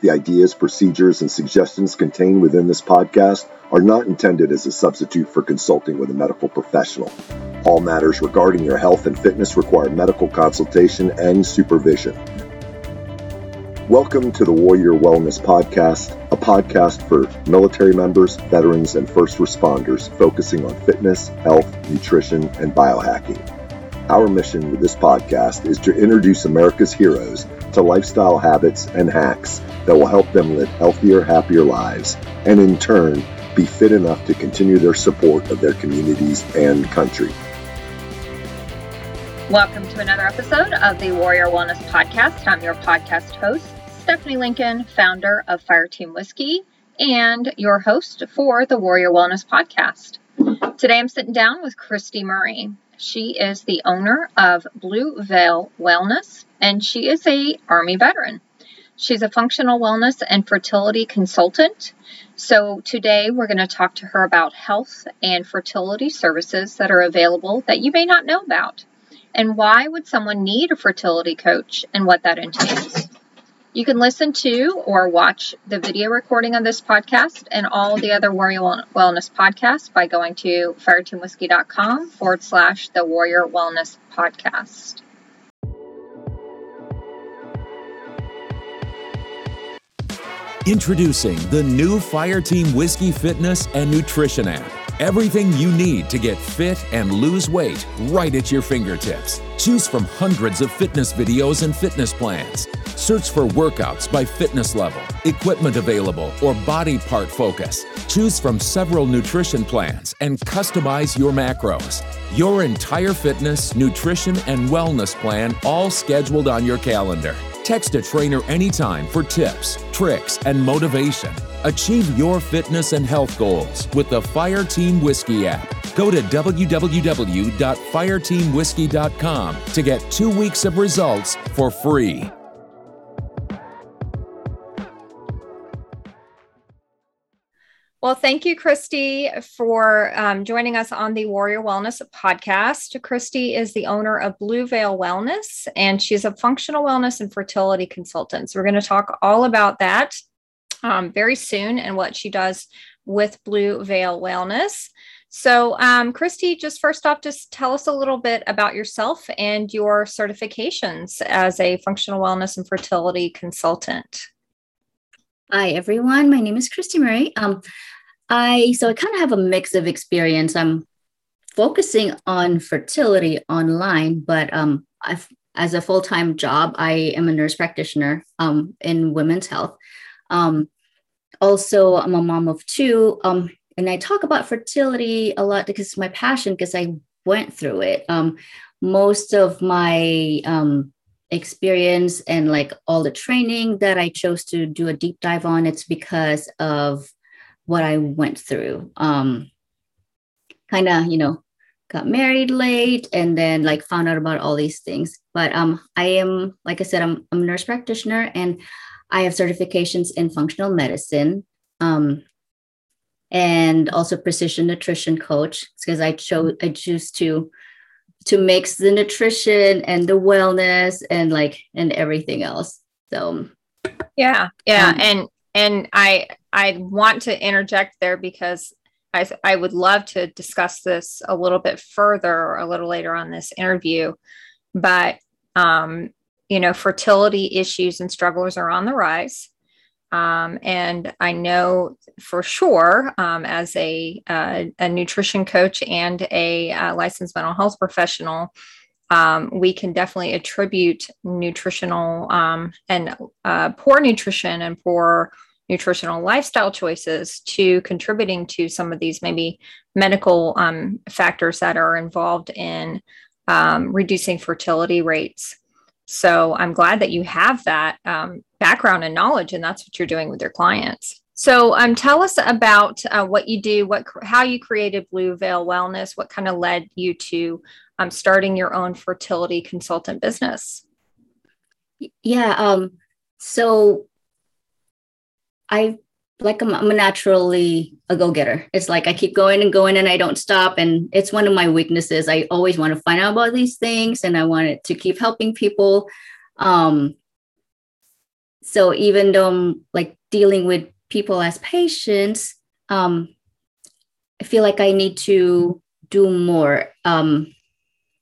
The ideas, procedures, and suggestions contained within this podcast are not intended as a substitute for consulting with a medical professional. All matters regarding your health and fitness require medical consultation and supervision. Welcome to the Warrior Wellness Podcast, a podcast for military members, veterans, and first responders focusing on fitness, health, nutrition, and biohacking. Our mission with this podcast is to introduce America's heroes to lifestyle habits and hacks that will help them live healthier, happier lives, and in turn, be fit enough to continue their support of their communities and country. Welcome to another episode of the Warrior Wellness Podcast. I'm your podcast host, Stephanie Lincoln, founder of Fireteam Whiskey, and your host for the Warrior Wellness Podcast. Today I'm sitting down with Cristy Murray. She is the owner of Blue Veil Wellness, and she is a Army veteran. She's a functional wellness and fertility consultant. So today we're going to talk to her about health and fertility services that are available that you may not know about. And why would someone need a fertility coach and what that entails? You can listen to or watch the video recording of this podcast and all the other Warrior Wellness podcasts by going to fireteamwhiskey.com forward slash the Warrior Wellness Podcast. Introducing the new Fireteam Whiskey Fitness and Nutrition app. Everything you need to get fit and lose weight right at your fingertips. Choose from hundreds of fitness videos and fitness plans. Search for workouts by fitness level, equipment available, or body part focus. Choose from several nutrition plans and customize your macros. Your entire fitness, nutrition, and wellness plan all scheduled on your calendar. Text a trainer anytime for tips, tricks, and motivation. Achieve your fitness and health goals with the Fireteam Whiskey app. Go to www.fireteamwhiskey.com to get two weeks of results for free. Well, thank you, Cristy, for um, joining us on the Warrior Wellness podcast. Cristy is the owner of Blue Veil Wellness, and she's a functional wellness and fertility consultant. So, we're going to talk all about that um, very soon and what she does with Blue Veil Wellness. So, um, Cristy, just first off, just tell us a little bit about yourself and your certifications as a functional wellness and fertility consultant. Hi, everyone. My name is Cristy Murray. Um, I so I kind of have a mix of experience. I'm focusing on fertility online, but um, I've, as a full time job, I am a nurse practitioner um, in women's health. Um, also, I'm a mom of two, um, and I talk about fertility a lot because it's my passion because I went through it. Um, most of my um, experience and like all the training that I chose to do a deep dive on, it's because of what I went through. Um, kind of, you know, got married late and then like found out about all these things. But um, I am, like I said, I'm, I'm a nurse practitioner and I have certifications in functional medicine. Um, and also precision nutrition coach because I chose I choose to to mix the nutrition and the wellness and like and everything else. So yeah, yeah, um, and and I I want to interject there because I I would love to discuss this a little bit further or a little later on this interview, but um, you know, fertility issues and struggles are on the rise. Um, and I know for sure, um, as a, uh, a nutrition coach and a uh, licensed mental health professional, um, we can definitely attribute nutritional um, and uh, poor nutrition and poor nutritional lifestyle choices to contributing to some of these maybe medical um, factors that are involved in um, reducing fertility rates. So I'm glad that you have that um, background and knowledge, and that's what you're doing with your clients. So um, tell us about uh, what you do, what how you created Blue Veil Wellness, what kind of led you to um, starting your own fertility consultant business. Yeah. Um, so I like I'm, I'm, naturally a go-getter. It's like I keep going and going and I don't stop. And it's one of my weaknesses. I always want to find out about these things and I wanted to keep helping people. Um, so even though I'm like dealing with people as patients, um, I feel like I need to do more um,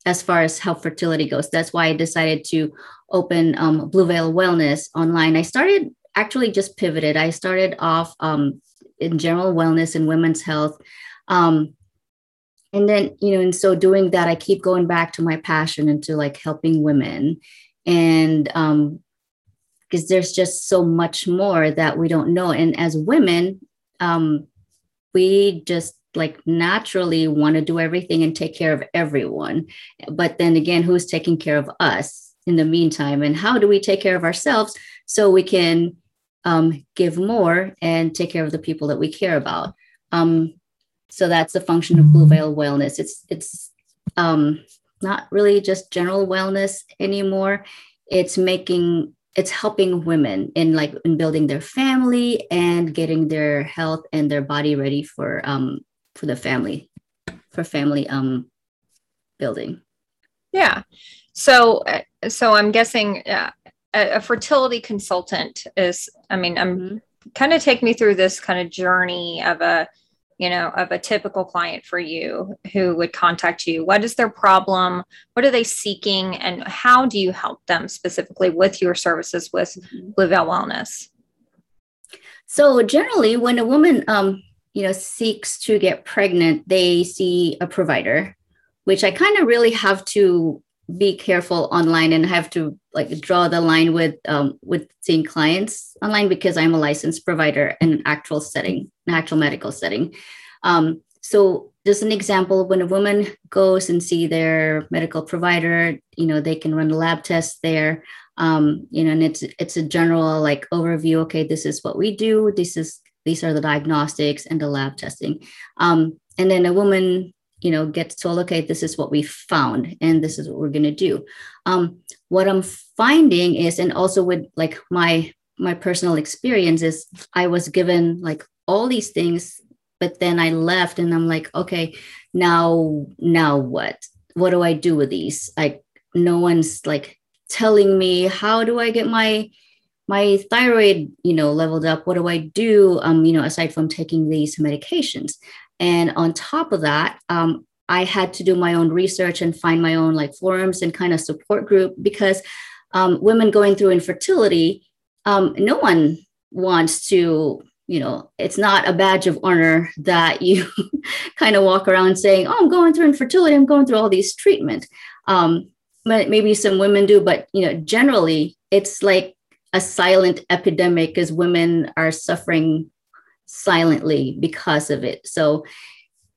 as far as how fertility goes. That's why I decided to open um, Blue Veil Wellness online. I started actually just pivoted. I started off um, in general wellness and women's health. Um, and then, you know, and so doing that, I keep going back to my passion into like helping women. And um, because there's just so much more that we don't know. And as women, um, we just like naturally want to do everything and take care of everyone. But then again, who's taking care of us in the meantime? And how do we take care of ourselves so we can um, give more and take care of the people that we care about? Um, so that's the function of Blue Veil Wellness. It's it's um, not really just general wellness anymore. It's making it's helping women in like in building their family and getting their health and their body ready for um for the family for family um building yeah so uh, so i'm guessing uh, a, a, fertility consultant is i mean i'm mm-hmm. kind of take me through this kind of journey of a you know of a typical client for you who would contact you? What is their problem? What are they seeking? And how do you help them specifically with your services with mm-hmm. Blue Veil Wellness? So generally when a woman um you know seeks to get pregnant they see a provider which i kind of really have to be careful online and have to like draw the line with um, with seeing clients online because I'm a licensed provider in an actual setting, an actual medical setting. Um, so just an example, when a woman goes and see their medical provider, you know, they can run lab tests there. Um, you know, and it's it's a general like overview. Okay, this is what we do. This is these are the diagnostics and the lab testing. Um, and then a woman you know gets told okay this is what we found and this is what we're going to do. Um, what i'm finding is and also with like my my personal experience is i was given like all these things but then i left and i'm like okay now now what? What do i do with these? Like no one's like telling me how do i get my my thyroid you know leveled up? What do i do? Um you know aside from taking these medications and on top of that, um, I had to do my own research and find my own like forums and kind of support group because um, women going through infertility, um, no one wants to, you know, it's not a badge of honor that you kind of walk around saying, "Oh, I'm going through infertility. I'm going through all these treatment." Um, maybe some women do, but you know, generally, it's like a silent epidemic because women are suffering silently because of it. So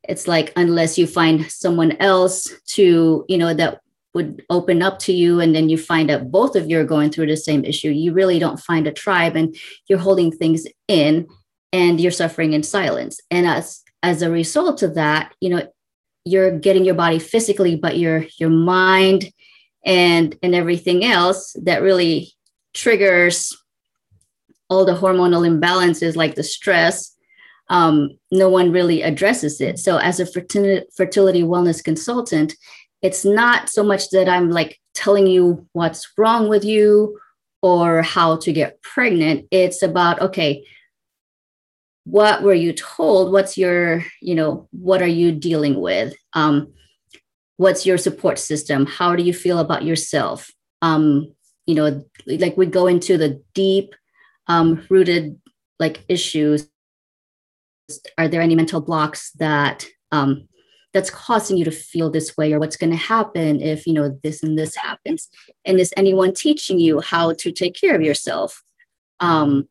it's like unless you find someone else to, you know, that would open up to you and then you find out both of you are going through the same issue, you really don't find a tribe and you're holding things in and you're suffering in silence. And as as a result of that, you know, you're getting your body physically, but your your mind and and everything else that really triggers all the hormonal imbalances like the stress um, no one really addresses it. So as a fertility, wellness consultant it's not so much that i'm like telling you what's wrong with you or how to get pregnant. It's about okay what were you told? What's your you know what are you dealing with? Um, what's your support system? How do you feel about yourself? Um, you know like we go into the deep um, rooted like issues. Are there any mental blocks that um, that's causing you to feel this way or what's going to happen if you know this and this happens? And is anyone teaching you how to take care of yourself? Um,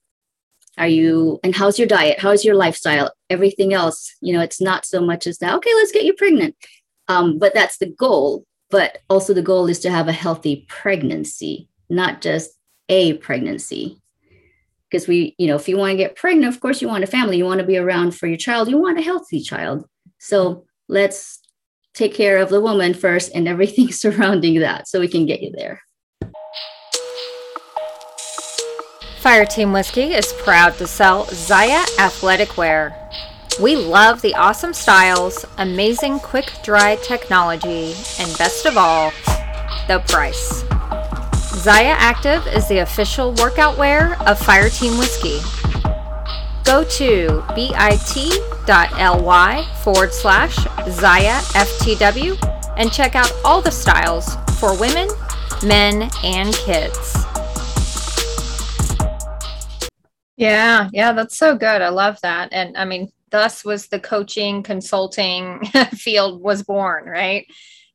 are you and how's your diet? How's your lifestyle? Everything else you know it's not so much as that okay let's get you pregnant. Um, but that's the goal. But also the goal is to have a healthy pregnancy not just a pregnancy because we you know if you want to get pregnant of course you want a family you want to be around for your child you want a healthy child so let's take care of the woman first and everything surrounding that so we can get you there Fire Team Whiskey is proud to sell Zyia athletic wear. We love the awesome styles, amazing quick dry technology, and best of all, the price. Zyia Active is the official workout wear of Fireteam Whiskey. Go to bit.ly forward slash Zyia FTW and check out all the styles for women, men, and kids. Yeah, yeah, that's so good. I love that. And I mean, thus was the coaching consulting field was born, right?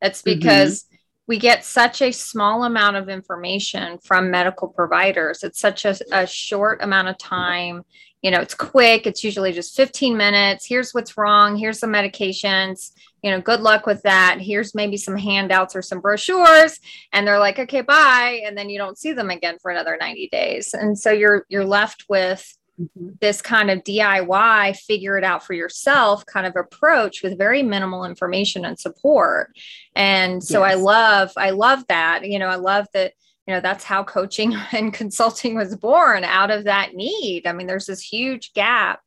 It's mm-hmm. because mm-hmm. We get such a small amount of information from medical providers. It's such a, a short amount of time. You know, it's quick. It's usually just 15 minutes. Here's what's wrong. Here's the medications. You know, good luck with that. Here's maybe some handouts or some brochures. And they're like, okay, bye. And then you don't see them again for another 90 days. And so you're you're left with mm-hmm. this kind of DIY, figure it out for yourself kind of approach with very minimal information and support. And so yes. I love, I love that. You know, I love that you know that's how coaching and consulting was born out of that need i mean there's this huge gap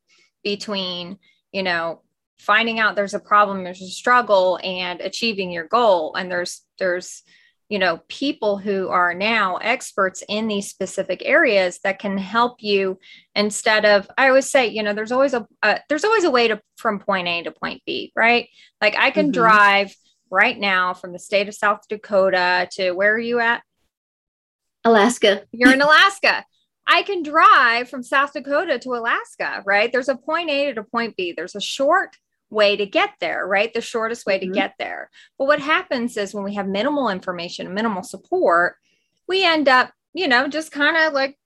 between you know finding out there's a problem there's a struggle and achieving your goal and there's there's you know people who are now experts in these specific areas that can help you instead of i always say you know there's always a uh, there's always a way to from point a to point b right? Like i can mm-hmm. drive right now from the state of south dakota to where are you at? Alaska. You're in alaska. I can drive from south dakota to alaska right? There's a point a to point b. There's a short way to get there, right? The shortest way mm-hmm. to get there. But what happens is when we have minimal information, minimal support, we end up, you know, just kind of like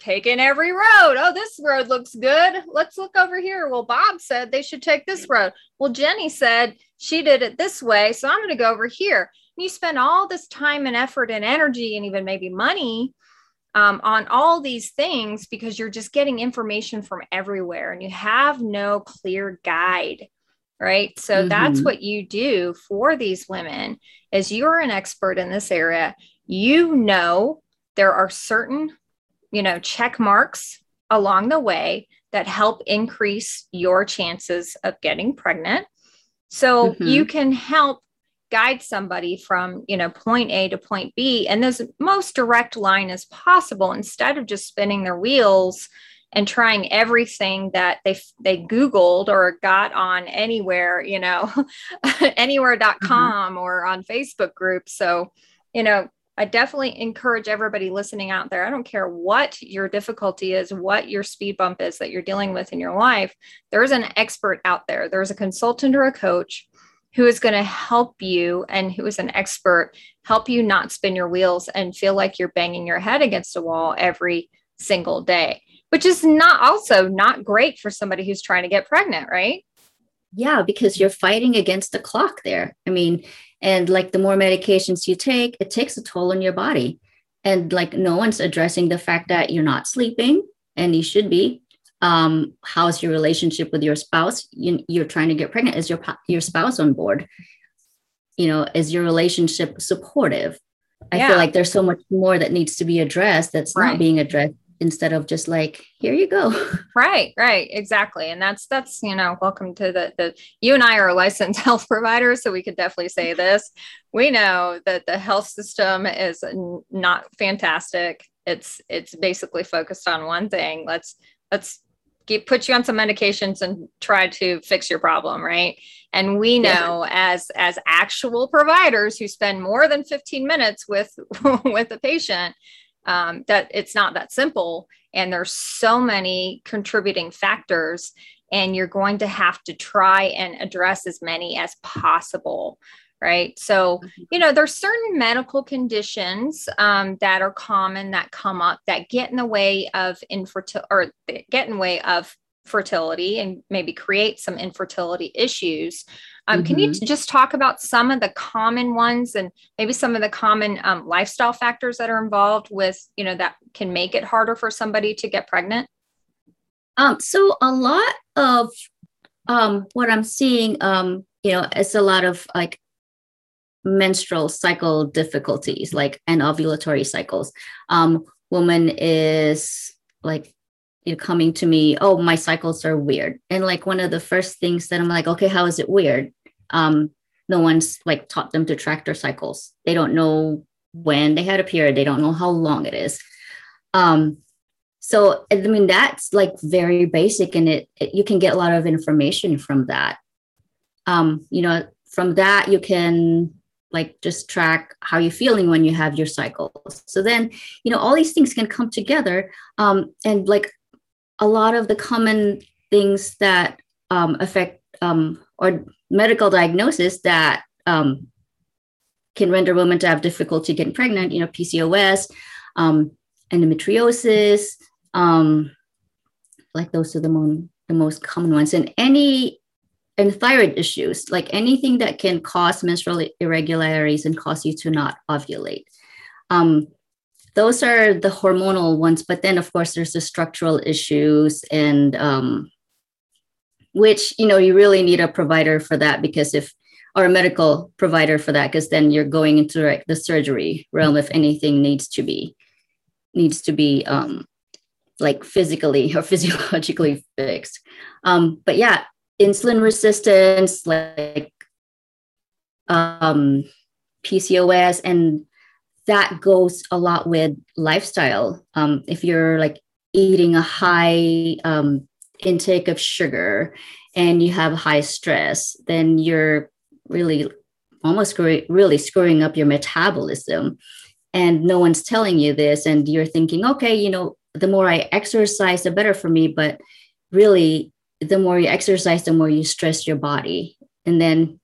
taking every road. Oh, this road looks good. Let's look over here. Well, Bob said they should take this road. Well, Jenny said she did it this way. So I'm going to go over here. And you spend all this time and effort and energy and even maybe money um, on all these things because you're just getting information from everywhere and you have no clear guide right so mm-hmm. that's what you do for these women as you're an expert in this area you know there are certain you know check marks along the way that help increase your chances of getting pregnant so mm-hmm. you can help guide somebody from you know point a to point b and this most direct line as possible instead of just spinning their wheels and trying everything that they they googled or got on anywhere you know anywhere.com mm-hmm. or on facebook groups so you know I definitely encourage everybody listening out there. I don't care what your difficulty is, what your speed bump is that you're dealing with in your life. There's an expert out there. There's a consultant or a coach who is going to help you and who is an expert help you not spin your wheels and feel like you're banging your head against a wall every single day which is not also not great for somebody who's trying to get pregnant right? Yeah because you're fighting against the clock there. I mean and like the more medications you take it takes a toll on your body. And like no one's addressing the fact that you're not sleeping and you should be um, how's your relationship with your spouse? You, you're trying to get pregnant. Is your your spouse on board? You know is your relationship supportive? I yeah. feel like there's so much more that needs to be addressed that's right. not being addressed instead of just like here you go. Right right exactly. And that's that's you know welcome to the the you and i are licensed health providers so we could definitely say this. We know that the health system is not fantastic. It's it's basically focused on one thing. Let's let's get put you on some medications and try to fix your problem right? And we know yeah. as as actual providers who spend more than 15 minutes with with a patient um, that it's not that simple. And there's so many contributing factors and you're going to have to try and address as many as possible right? So, mm-hmm. you know, there's certain medical conditions um, that are common that come up that get in the way of infertility or get in the way of fertility and maybe create some infertility issues. Um, mm-hmm. Can you mm-hmm. just talk about some of the common ones and maybe some of the common um, lifestyle factors that are involved with, you know, that can make it harder for somebody to get pregnant? Um, so a lot of um, what I'm seeing, um, you know, it's a lot of like menstrual cycle difficulties, like anovulatory cycles. Um, woman is like you know, coming to me, oh, my cycles are weird. And like one of the first things that I'm like, okay, how is it weird? Um, no one's like taught them to track their cycles. They don't know when they had a period. They don't know how long it is. Um, so I mean that's like very basic, and it, it you can get a lot of information from that. Um, you know, from that you can like just track how you're feeling when you have your cycles. So then, you know, all these things can come together, um, and like a lot of the common things that um, affect um, or medical diagnosis that um, can render women to have difficulty getting pregnant, you know, PCOS, um, endometriosis, um, like those are the, mo- the most common ones. And any and thyroid issues, like anything that can cause menstrual irregularities and cause you to not ovulate. Um, those are the hormonal ones, but then of course there's the structural issues and um, which you know you really need a provider for that because if or a medical provider for that because then you're going into like the surgery realm if anything needs to be needs to be um, like physically or physiologically fixed. Um, but yeah, insulin resistance, like um, PCOS, and that goes a lot with lifestyle. Um, if you're like eating a high um, intake of sugar and you have high stress, then you're really almost really screwing up your metabolism. And no one's telling you this, and you're thinking, okay, you know, the more I exercise, the better for me. But really, the more you exercise, the more you stress your body. And then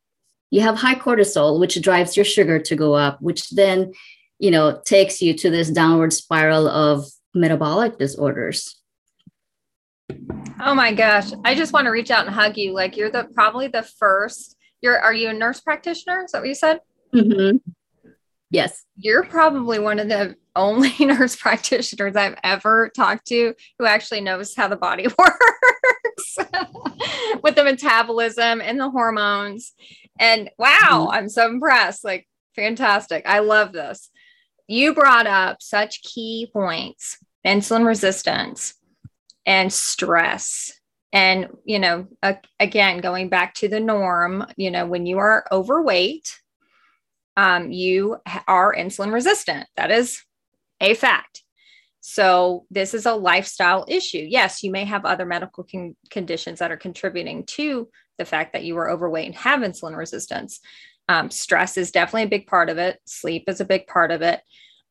you have high cortisol, which drives your sugar to go up, which then, you know, takes you to this downward spiral of metabolic disorders. Oh my gosh. I just want to reach out and hug you. Like you're the probably the first. You're are you a nurse practitioner? Is that what you said? Mm-hmm. Yes. You're probably one of the only nurse practitioners I've ever talked to who actually knows how the body works with the metabolism and the hormones. And wow, mm-hmm. I'm so impressed. Like, fantastic. I love this. You brought up such key points insulin resistance and stress. And, you know, uh, again, going back to the norm, you know, when you are overweight, um, you are insulin resistant. That is a fact. So, this is a lifestyle issue. Yes, you may have other medical con- conditions that are contributing to the fact that you are overweight and have insulin resistance. Um, stress is definitely a big part of it, sleep is a big part of it.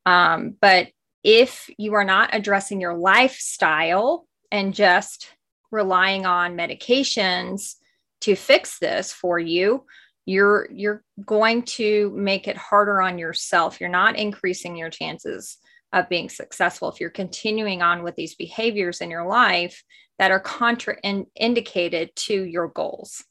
Um, but if you are not addressing your lifestyle and just relying on medications to fix this for you, you're you're going to make it harder on yourself. You're not increasing your chances of being successful if you're continuing on with these behaviors in your life that are contraindicated to your goals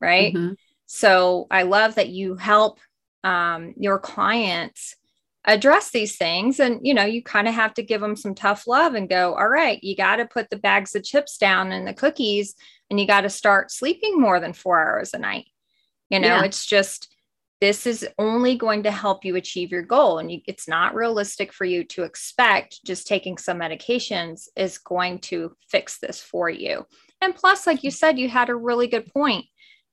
right mm-hmm. so i love that you help um, your clients address these things and you know you kind of have to give them some tough love and go all right you got to put the bags of chips down and the cookies and you got to start sleeping more than four hours a night you know yeah. it's just this is only going to help you achieve your goal. And you, it's not realistic for you to expect just taking some medications is going to fix this for you. And plus, like you said, you had a really good point.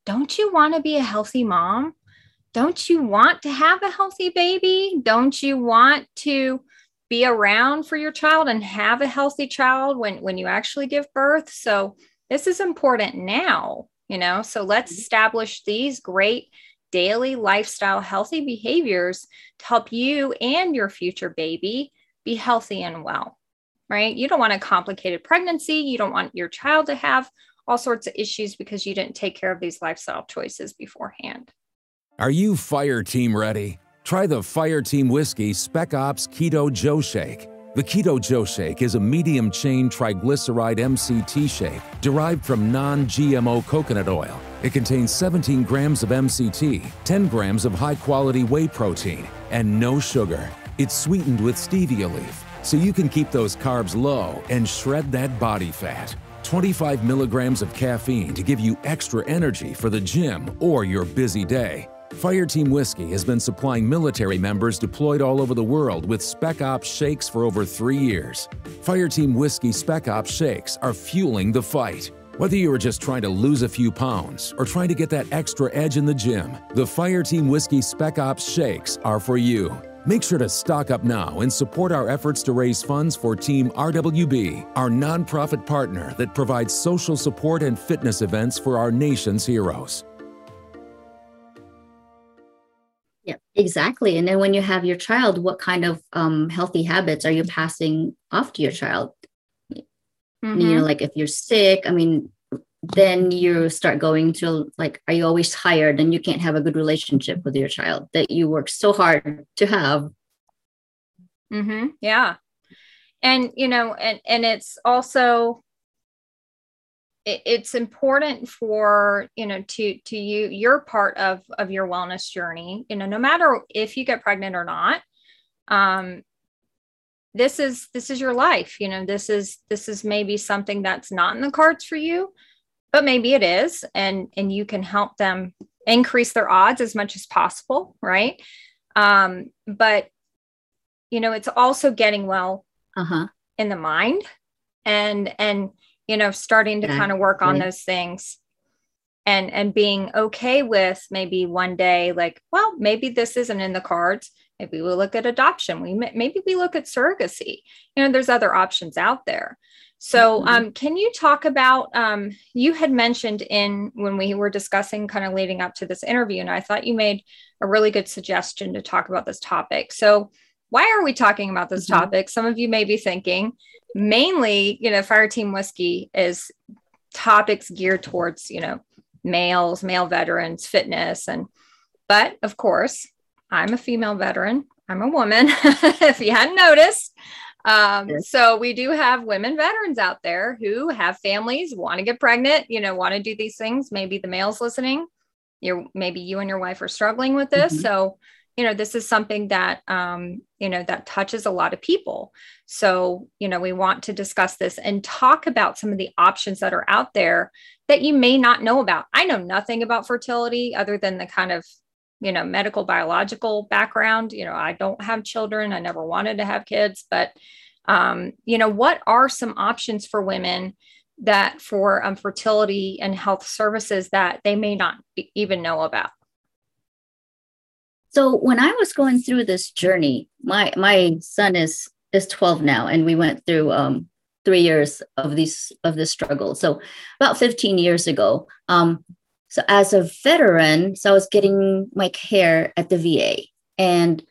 Don't you want to be a healthy mom? Don't you want to have a healthy baby? Don't you want to be around for your child and have a healthy child when, when you actually give birth? So, this is important now, you know? So, let's mm-hmm. establish these great daily lifestyle healthy behaviors to help you and your future baby be healthy and well, right? You don't want a complicated pregnancy. You don't want your child to have all sorts of issues because you didn't take care of these lifestyle choices beforehand. Are you fire team ready? Try the Fire Team Whiskey Spec Ops Keto Joe Shake. The Keto Joe Shake is a medium chain triglyceride MCT shake derived from non GMO coconut oil. It contains 17 grams of MCT, 10 grams of high quality whey protein, and no sugar. It's sweetened with stevia leaf, so you can keep those carbs low and shred that body fat. 25 milligrams of caffeine to give you extra energy for the gym or your busy day. Fireteam Whiskey has been supplying military members deployed all over the world with Spec Ops shakes for over three years. Fireteam Whiskey Spec Ops shakes are fueling the fight. Whether you are just trying to lose a few pounds or trying to get that extra edge in the gym, the Fireteam Whiskey Spec Ops shakes are for you. Make sure to stock up now and support our efforts to raise funds for Team RWB, our nonprofit partner that provides social support and fitness events for our nation's heroes. Yeah, exactly. And then when you have your child, what kind of um, healthy habits are you passing off to your child? Mm-hmm. You know, like if you're sick, I mean, then you start going to like, are you always tired and you can't have a good relationship with your child that you work so hard to have? Mm-hmm. Yeah. And, you know, and, and it's also, it's important for you know to to you your part of of your wellness journey you know no matter if you get pregnant or not um this is this is your life you know this is this is maybe something that's not in the cards for you but maybe it is and and you can help them increase their odds as much as possible right um but you know it's also getting well uh-huh. in the mind and and you know starting to yeah. kind of work on those things and and being okay with maybe one day like well maybe this isn't in the cards maybe we look at adoption we maybe we look at surrogacy you know there's other options out there so, mm-hmm. um, can you talk about? Um, you had mentioned in when we were discussing kind of leading up to this interview, and I thought you made a really good suggestion to talk about this topic. So, why are we talking about this mm-hmm. topic? Some of you may be thinking, mainly, you know, Fire Team Whiskey is topics geared towards, you know, males, male veterans, fitness, and but of course, I'm a female veteran. I'm a woman. if you hadn't noticed. Um, so we do have women veterans out there who have families, want to get pregnant, you know, want to do these things. Maybe the males listening, You're maybe you and your wife are struggling with this. Mm-hmm. So, you know, this is something that um, you know, that touches a lot of people. So, you know, we want to discuss this and talk about some of the options that are out there that you may not know about. I know nothing about fertility other than the kind of you know medical biological background you know i don't have children i never wanted to have kids but um, you know what are some options for women that for um, fertility and health services that they may not be, even know about? So when i was going through this journey my my son is is 12 now and we went through um, three years of these of this struggle. So about 15 years ago um, so as a veteran, so I was getting my care at the VA and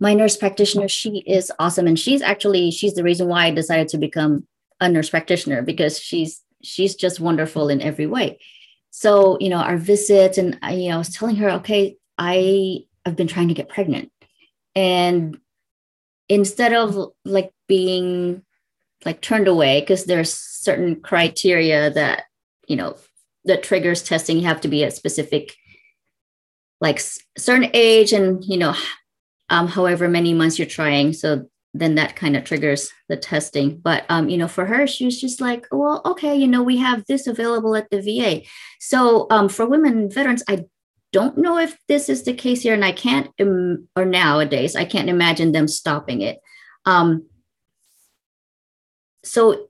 my nurse practitioner, she is awesome. And she's actually, she's the reason why I decided to become a nurse practitioner because she's, she's just wonderful in every way. So, you know, our visits and I, you know, I was telling her, okay, I have been trying to get pregnant. And instead of like being like turned away, because there's certain criteria that, you know, that triggers testing you have to be a specific like certain age and you know um, however many months you're trying. So then that kind of triggers the testing. But um, you know for her she was just like well okay you know we have this available at the va so um, for women veterans i don't know if this is the case here and i can't Im- or nowadays i can't imagine them stopping it. Um, so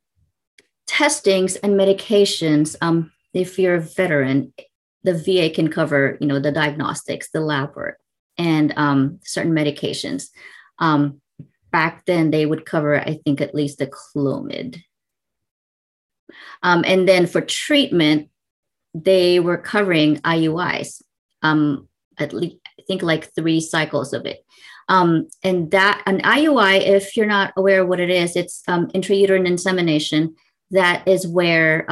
testings and medications um, if you're a veteran, the VA can cover, you know, the diagnostics, the lab work, and um, certain medications. Um, back then, they would cover, I think, at least the Clomid. Um, and then for treatment, they were covering IUIs, um, at least I think like three cycles of it. Um, and that an IUI, if you're not aware of what it is, it's um, intrauterine insemination. That is where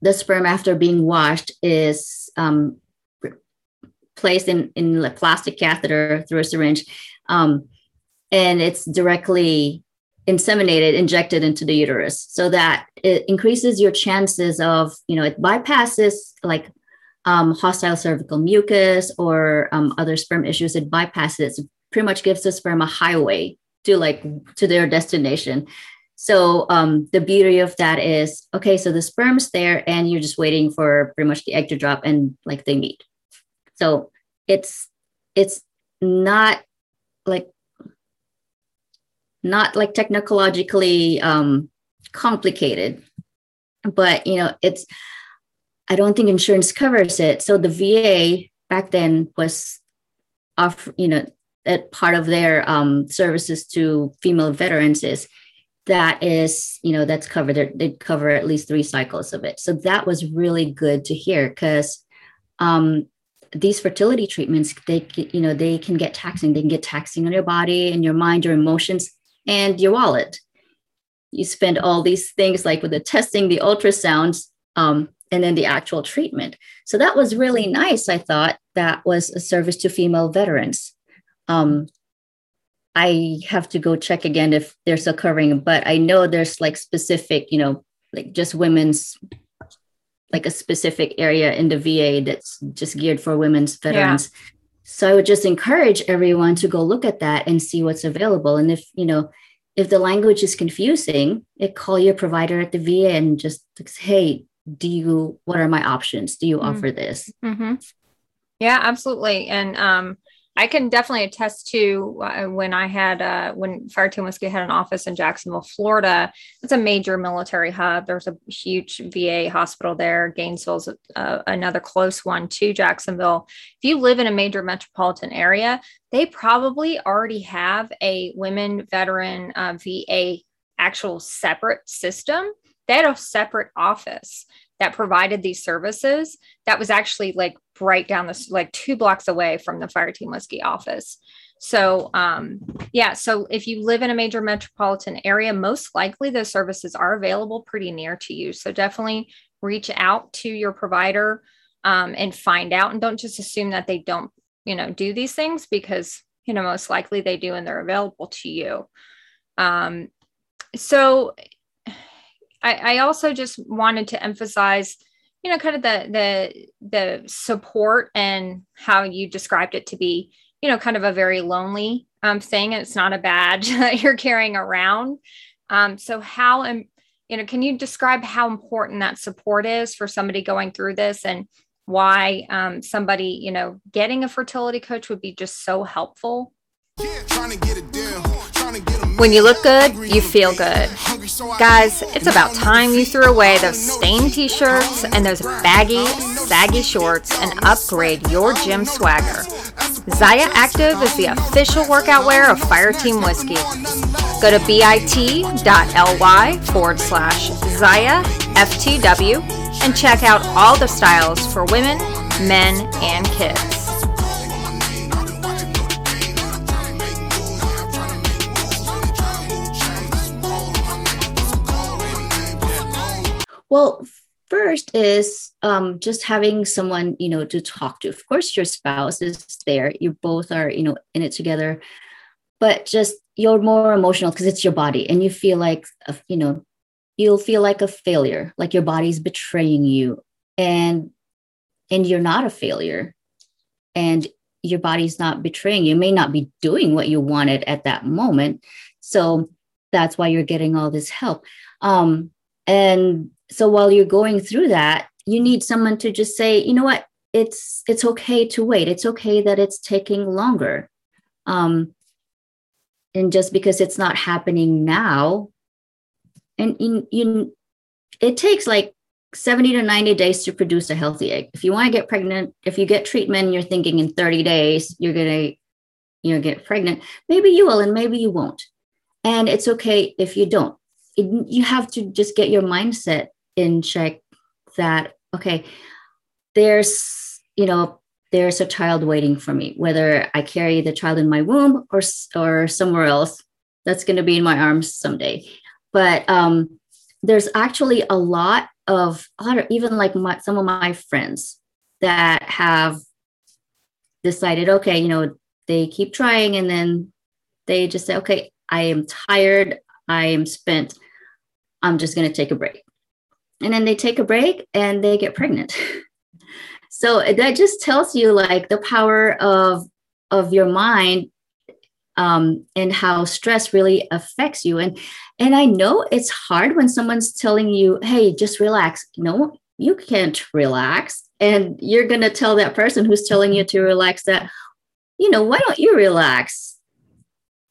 the sperm after being washed is um, placed in in a plastic catheter through a syringe, um, and it's directly inseminated, injected into the uterus, so that it increases your chances of you know it bypasses like um, hostile cervical mucus or um, other sperm issues. It bypasses. It pretty much gives the sperm a highway to like to their destination so um, the beauty of that is okay, so the sperm's there and you're just waiting for pretty much the egg to drop and like they meet. So it's it's not like not like technologically um, complicated, but you know it's I don't think insurance covers it. So the VA back then was off, you know, that part of their um, services to female veterans is that is you know that's covered they cover at least three cycles of it. So that was really good to hear because um, these fertility treatments they you know they can get taxing. They can get taxing on your body and your mind your emotions and your wallet. You spend all these things like with the testing the ultrasounds um, and then the actual treatment. So that was really nice i thought that was a service to female veterans. Um, i have to go check again if there's a covering but i know there's like specific you know like just women's like a specific area in the VA that's just geared for women's veterans. Yeah. So I would just encourage everyone to go look at that and see what's available. And if, you know, if the language is confusing, it call your provider at the VA and just say, hey, do you what are my options? Do you mm-hmm. offer this? Mm-hmm. Yeah, absolutely. And um I can definitely attest to uh, when I had uh, when Fire Team Whiskey had an office in Jacksonville, Florida. It's a major military hub. There's a huge VA hospital there. Gainesville's uh, another close one to Jacksonville. If you live in a major metropolitan area, they probably already have a women veteran uh, VA actual separate system. They had a separate office that provided these services that was actually like right down this like two blocks away from the fire team whiskey office. So um yeah so if you live in a major metropolitan area most likely those services are available pretty near to you. So definitely reach out to your provider um, and find out and don't just assume that they don't you know do these things because you know most likely they do and they're available to you. Um so I, I also just wanted to emphasize you know kind of the the the support and how you described it to be you know kind of a very lonely um, thing and it's not a badge that you're carrying around. Um, so how and you know can you describe how important that support is for somebody going through this and why um, somebody you know getting a fertility coach would be just so helpful? When you look good, you feel good. Guys, it's about time you threw away those stained t shirts and those baggy, saggy shorts and upgrade your gym swagger. Zyia Active is the official workout wear of Fireteam Whiskey. Go to bit.ly forward slash Zyia FTW and check out all the styles for women, men, and kids. Well, first is um, just having someone you know to talk to. Of course, your spouse is there. You both are you know in it together, but just you're more emotional because it's your body, and you feel like a, you know you'll feel like a failure, like your body's betraying you, and and you're not a failure, and your body's not betraying you. you may not be doing what you wanted at that moment, so that's why you're getting all this help. Um, and so while you're going through that you need someone to just say you know what? It's it's okay to wait. It's okay that it's taking longer. Um and just because it's not happening now and you, you it takes like 70 to 90 days to produce a healthy egg. If you want to get pregnant if you get treatment you're thinking in 30 days you're going to you know get pregnant maybe you will and maybe you won't. And it's okay if you don't. It, you have to just get your mindset in check that okay there's you know there's a child waiting for me whether i carry the child in my womb or or somewhere else that's going to be in my arms someday. But um there's actually a lot of even like my, some of my friends that have decided okay you know they keep trying and then they just say okay i am tired i am spent i'm just going to take a break and then they take a break and they get pregnant. So that just tells you like the power of of your mind um, and how stress really affects you. And and i know it's hard when someone's telling you hey just relax. No you can't relax. And you're going to tell that person who's telling you to relax that you know why don't you relax?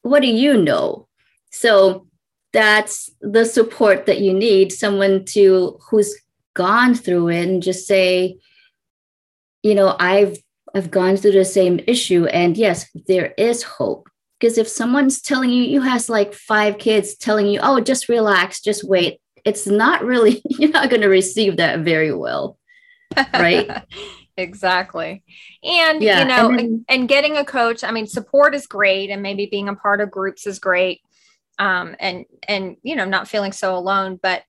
What do you know? So that's the support that you need someone to who's gone through it and just say you know i've I've gone through the same issue. And yes, there is hope. Because if someone's telling you, you has like five kids telling you, oh, just relax, just wait, it's not really, you're not going to receive that very well. Right. exactly. And, yeah, you know, and, then, and getting a coach, I mean, support is great. And maybe being a part of groups is great. Um, and, and, you know, not feeling so alone, but,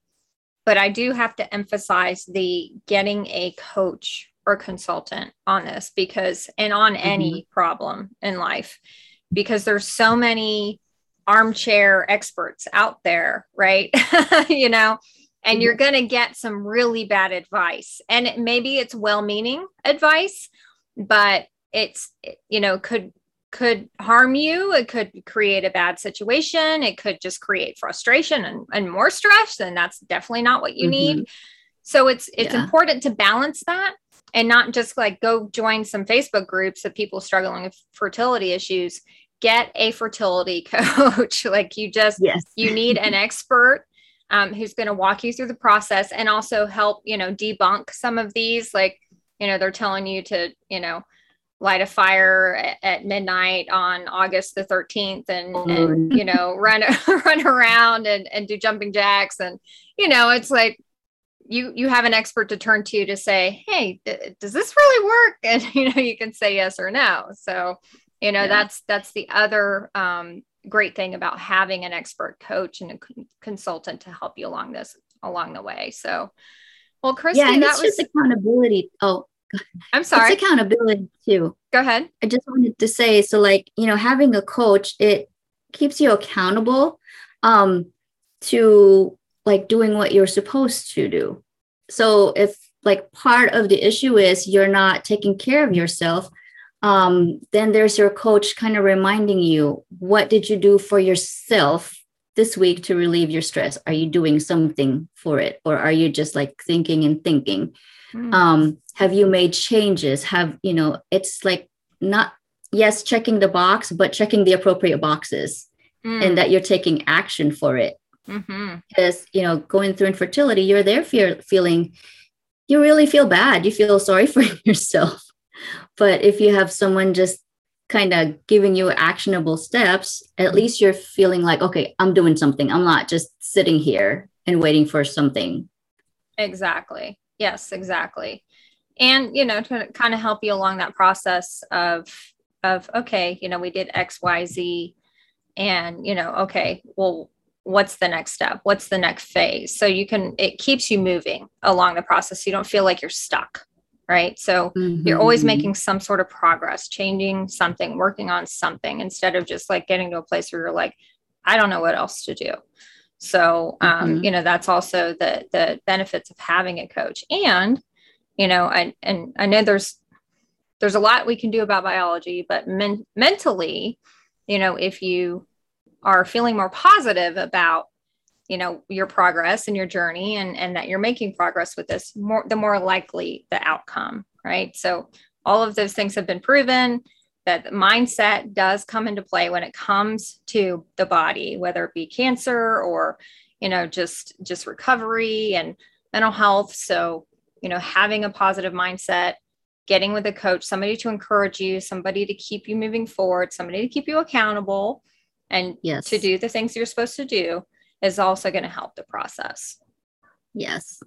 but I do have to emphasize the getting a coach or consultant on this because, and on mm-hmm. any problem in life, because there's so many armchair experts out there, right? you know, and you're going to get some really bad advice. And it, maybe it's well meaning advice, but it's, you know, could could harm you it could create a bad situation it could just create frustration and, and more stress and that's definitely not what you mm-hmm. need so it's it's yeah. important to balance that and not just like go join some Facebook groups of people struggling with fertility issues. Get a fertility coach. like you just, yes. you need an expert um, who's going to walk you through the process and also help, you know, debunk some of these. Like, you know, they're telling you to, you know, light a fire at, at midnight on August the 13th and, oh, and you know, run, run around and, and do jumping jacks. And, you know, it's like, you you have an expert to turn to to say hey d- does this really work? And you know you can say yes or no. So you know yeah. that's that's the other um, great thing about having an expert coach and a consultant to help you along this along the way. So well Cristy, yeah that was accountability. Oh i'm sorry it's accountability too go ahead i just wanted to say so like you know having a coach it keeps you accountable um to like doing what you're supposed to do. So if like part of the issue is you're not taking care of yourself, um, then there's your coach kind of reminding you what did you do for yourself this week to relieve your stress? Are you doing something for it, or are you just like thinking and thinking? Mm. Um, have you made changes? Have you know? It's like not yes, checking the box, but checking the appropriate boxes, mm. and that you're taking action for it mm-hmm. because you know going through infertility you're there fear, feeling you really feel bad you feel sorry for yourself but if you have someone just kind of giving you actionable steps at least you're feeling like okay i'm doing something i'm not just sitting here and waiting for something exactly yes exactly. And you know to kind of help you along that process of of okay you know we did x y z and you know okay well what's the next step? What's the next phase? So you can it keeps you moving along the process. You don't feel like you're stuck right? So mm-hmm. you're always making some sort of progress changing something working on something instead of just like getting to a place where you're like i don't know what else to do so um, mm-hmm. you know that's also the the benefits of having a coach. And you know I, and i know there's there's a lot we can do about biology but men- mentally you know if you are feeling more positive about you know your progress and your journey and and that you're making progress with this more the more likely the outcome right? So all of those things have been proven that mindset does come into play when it comes to the body whether it be cancer or you know just just recovery and mental health so you know having a positive mindset getting with a coach somebody to encourage you somebody to keep you moving forward somebody to keep you accountable and yes. to do the things you're supposed to do is also going to help the process. Yes.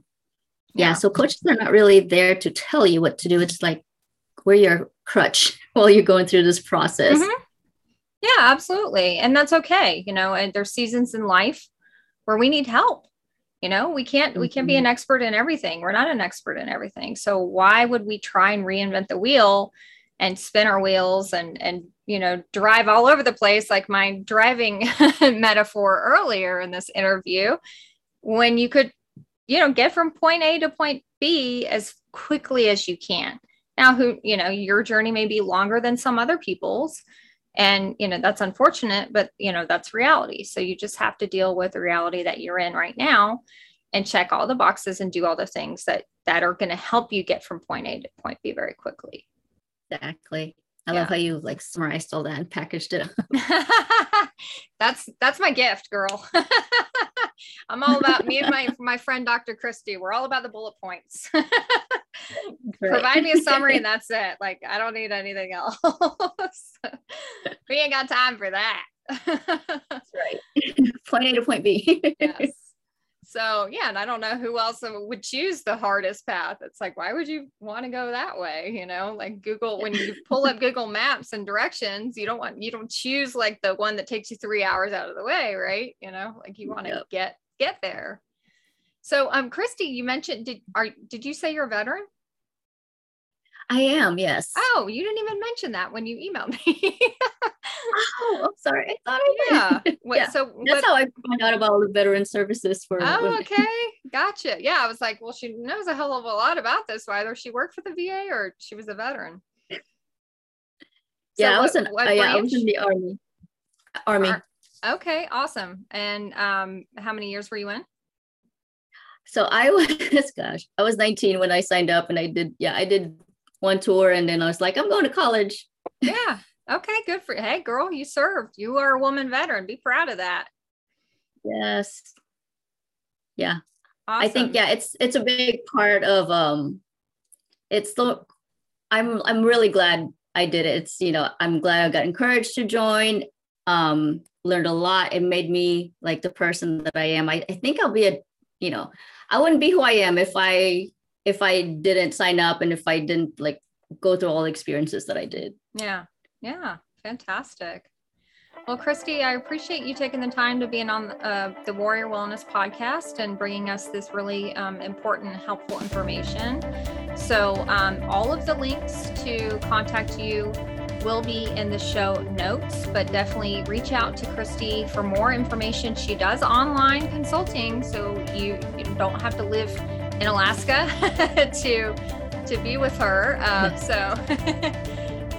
Yeah. yeah. So coaches are not really there to tell you what to do. It's like we're your crutch while you're going through this process. Mm-hmm. Yeah, absolutely. And that's okay. You know, and there's seasons in life where we need help. You know, we can't we can't be an mm-hmm. expert in everything. We're not an expert in everything. So why would we try and reinvent the wheel and spin our wheels and and you know drive all over the place like my driving metaphor earlier in this interview when you could you know get from point A to point B as quickly as you can now who you know your journey may be longer than some other people's and you know that's unfortunate but you know that's reality so you just have to deal with the reality that you're in right now and check all the boxes and do all the things that that are going to help you get from point A to point B very quickly Exactly. I yeah. love how you like summarized all that and packaged it up. that's that's my gift, girl. I'm all about me and my my friend Dr. Christie. We're all about the bullet points. Provide me a summary and that's it. Like I don't need anything else. we ain't got time for that. that's right. point A to point B. yes. So yeah, and I don't know who else would choose the hardest path. It's like, why would you want to go that way? You know, like Google, when you pull up Google Maps and directions, you don't want you don't choose like the one that takes you three hours out of the way, right? You know, like you want to yep. get get there. So um Cristy, you mentioned did are did you say you're a veteran? I am, yes. Oh, you didn't even mention that when you emailed me. oh, I'm sorry. I thought I yeah. What, yeah. So that's what, how I found out about all the veteran services for. Oh, women. okay, gotcha. Yeah, I was like, well, she knows a hell of a lot about this. Whether she worked for the VA or she was a veteran. yeah, so I was in. Uh, yeah, I was in the army. Army. Ar- okay, awesome. And um, how many years were you in? So I was, gosh, I was 19 when I signed up, and I did. Yeah, I did one tour, and then I was like, I'm going to college. Yeah. Okay, good for you. Hey, girl, you served. You are a woman veteran. Be proud of that. Yes. Yeah. Awesome. I think yeah, it's it's a big part of um it's the I'm I'm really glad I did it. It's you know, I'm glad I got encouraged to join. Um learned a lot. It made me like the person that I am. I, I think I'll be a, you know, I wouldn't be who I am if I if I didn't sign up and if I didn't like go through all the experiences that I did. Yeah. Yeah, fantastic. Well, Cristy, I appreciate you taking the time to be on uh, the Warrior Wellness podcast and bringing us this really um, important, helpful information. So, um, all of the links to contact you will be in the show notes, but definitely reach out to Cristy for more information. She does online consulting, so you, you don't have to live in Alaska to to be with her. Uh, so.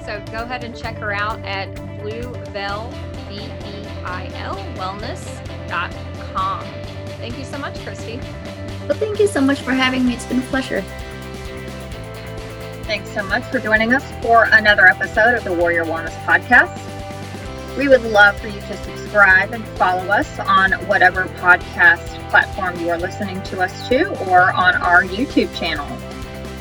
So go ahead and check her out at blueveil, B-E-I-L, wellness.com. Thank you so much, Cristy. Well, thank you so much for having me. It's been a pleasure. Thanks so much for joining us for another episode of the Warrior Wellness Podcast. We would love for you to subscribe and follow us on whatever podcast platform you are listening to us to or on our YouTube channel.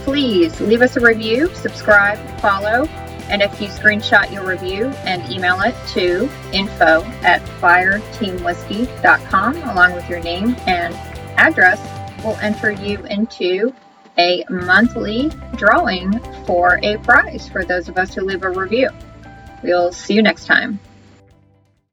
Please leave us a review, subscribe, follow, and if you screenshot your review and email it to info at fireteamwhiskey.com along with your name and address, we'll enter you into a monthly drawing for a prize for those of us who leave a review. We'll see you next time.